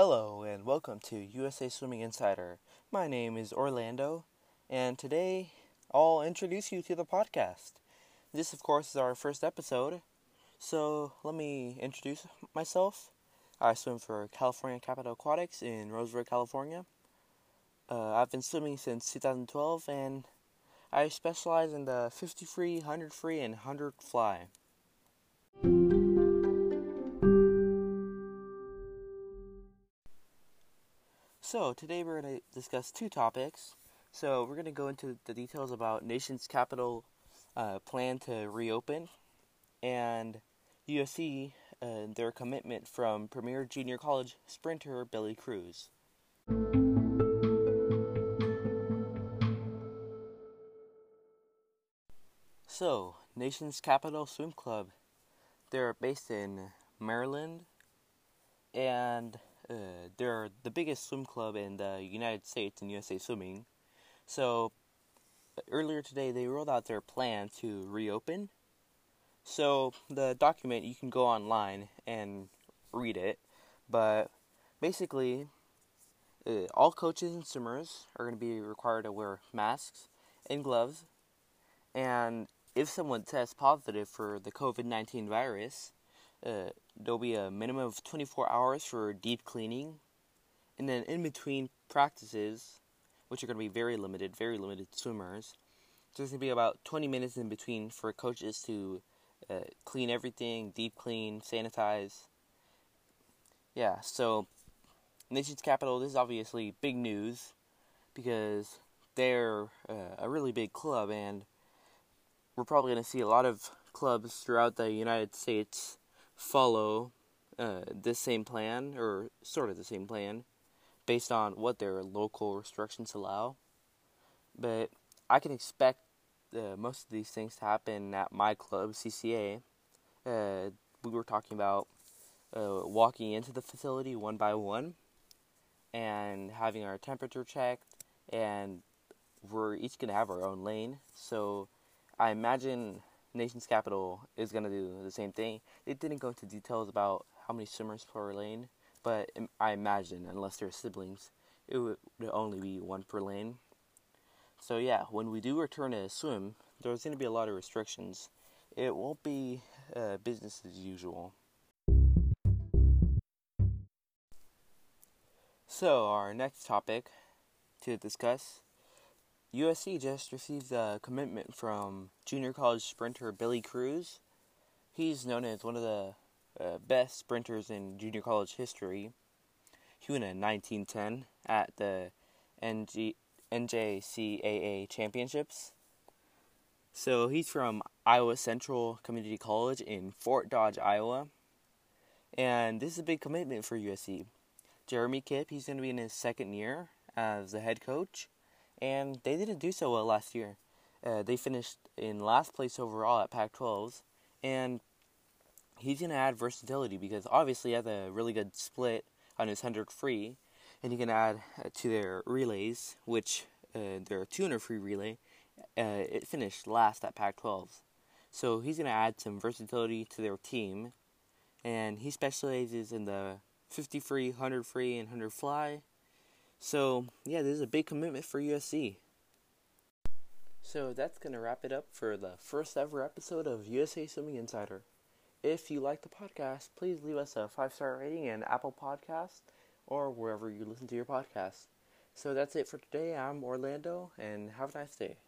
Hello, and welcome to USA Swimming Insider. My name is Orlando, and today I'll introduce you to the podcast. This, of course, is our first episode, so let me introduce myself. I swim for California Capital Aquatics in Roseville, California. Uh, I've been swimming since 2012, and I specialize in the 50 free, 100 free, and 100 fly. So, today we're going to discuss two topics. So, we're going to go into the details about Nation's Capital uh, plan to reopen and USC, uh, their commitment from Premier Junior College sprinter Billy Cruz. So, Nation's Capital Swim Club, they're based in Maryland and uh, they're the biggest swim club in the United States in USA Swimming. So earlier today they rolled out their plan to reopen. So the document you can go online and read it, but basically uh, all coaches and swimmers are going to be required to wear masks and gloves. And if someone tests positive for the COVID 19 virus, uh, there'll be a minimum of 24 hours for deep cleaning, and then in between practices, which are going to be very limited, very limited swimmers, there's going to be about 20 minutes in between for coaches to uh, clean everything, deep clean, sanitize. Yeah, so Nation's Capital, this is obviously big news because they're uh, a really big club, and we're probably going to see a lot of clubs throughout the United States follow uh, this same plan, or sort of the same plan, based on what their local restrictions allow. But I can expect uh, most of these things to happen at my club, CCA. Uh, we were talking about uh, walking into the facility one by one and having our temperature checked, and we're each going to have our own lane. So I imagine Nation's Capital is going to do the same thing. They didn't go into details about how many swimmers per lane, but I imagine, unless they're siblings, it would only be one per lane. So, yeah, when we do return to swim, there's going to be a lot of restrictions. It won't be uh, business as usual. So, our next topic to discuss USC just received a commitment from junior college sprinter Billy Cruz. He's known as one of the uh, best sprinters in junior college history. He won in 1910 at the NG, NJCAA Championships. So he's from Iowa Central Community College in Fort Dodge, Iowa. And this is a big commitment for USC. Jeremy Kipp, he's going to be in his second year as the head coach and they didn't do so well last year. Uh, they finished in last place overall at Pac 12s, and he's going to add versatility because obviously he has a really good split on his 100 free, and he can add uh, to their relays, which uh, their 200 free relay, uh, it finished last at Pac 12s. So he's going to add some versatility to their team, and he specializes in the 50 free, 100 free, and 100 fly. So, yeah, this is a big commitment for USC. So, that's going to wrap it up for the first ever episode of USA Swimming Insider. If you like the podcast, please leave us a five star rating in Apple Podcast or wherever you listen to your podcast. So, that's it for today. I'm Orlando, and have a nice day.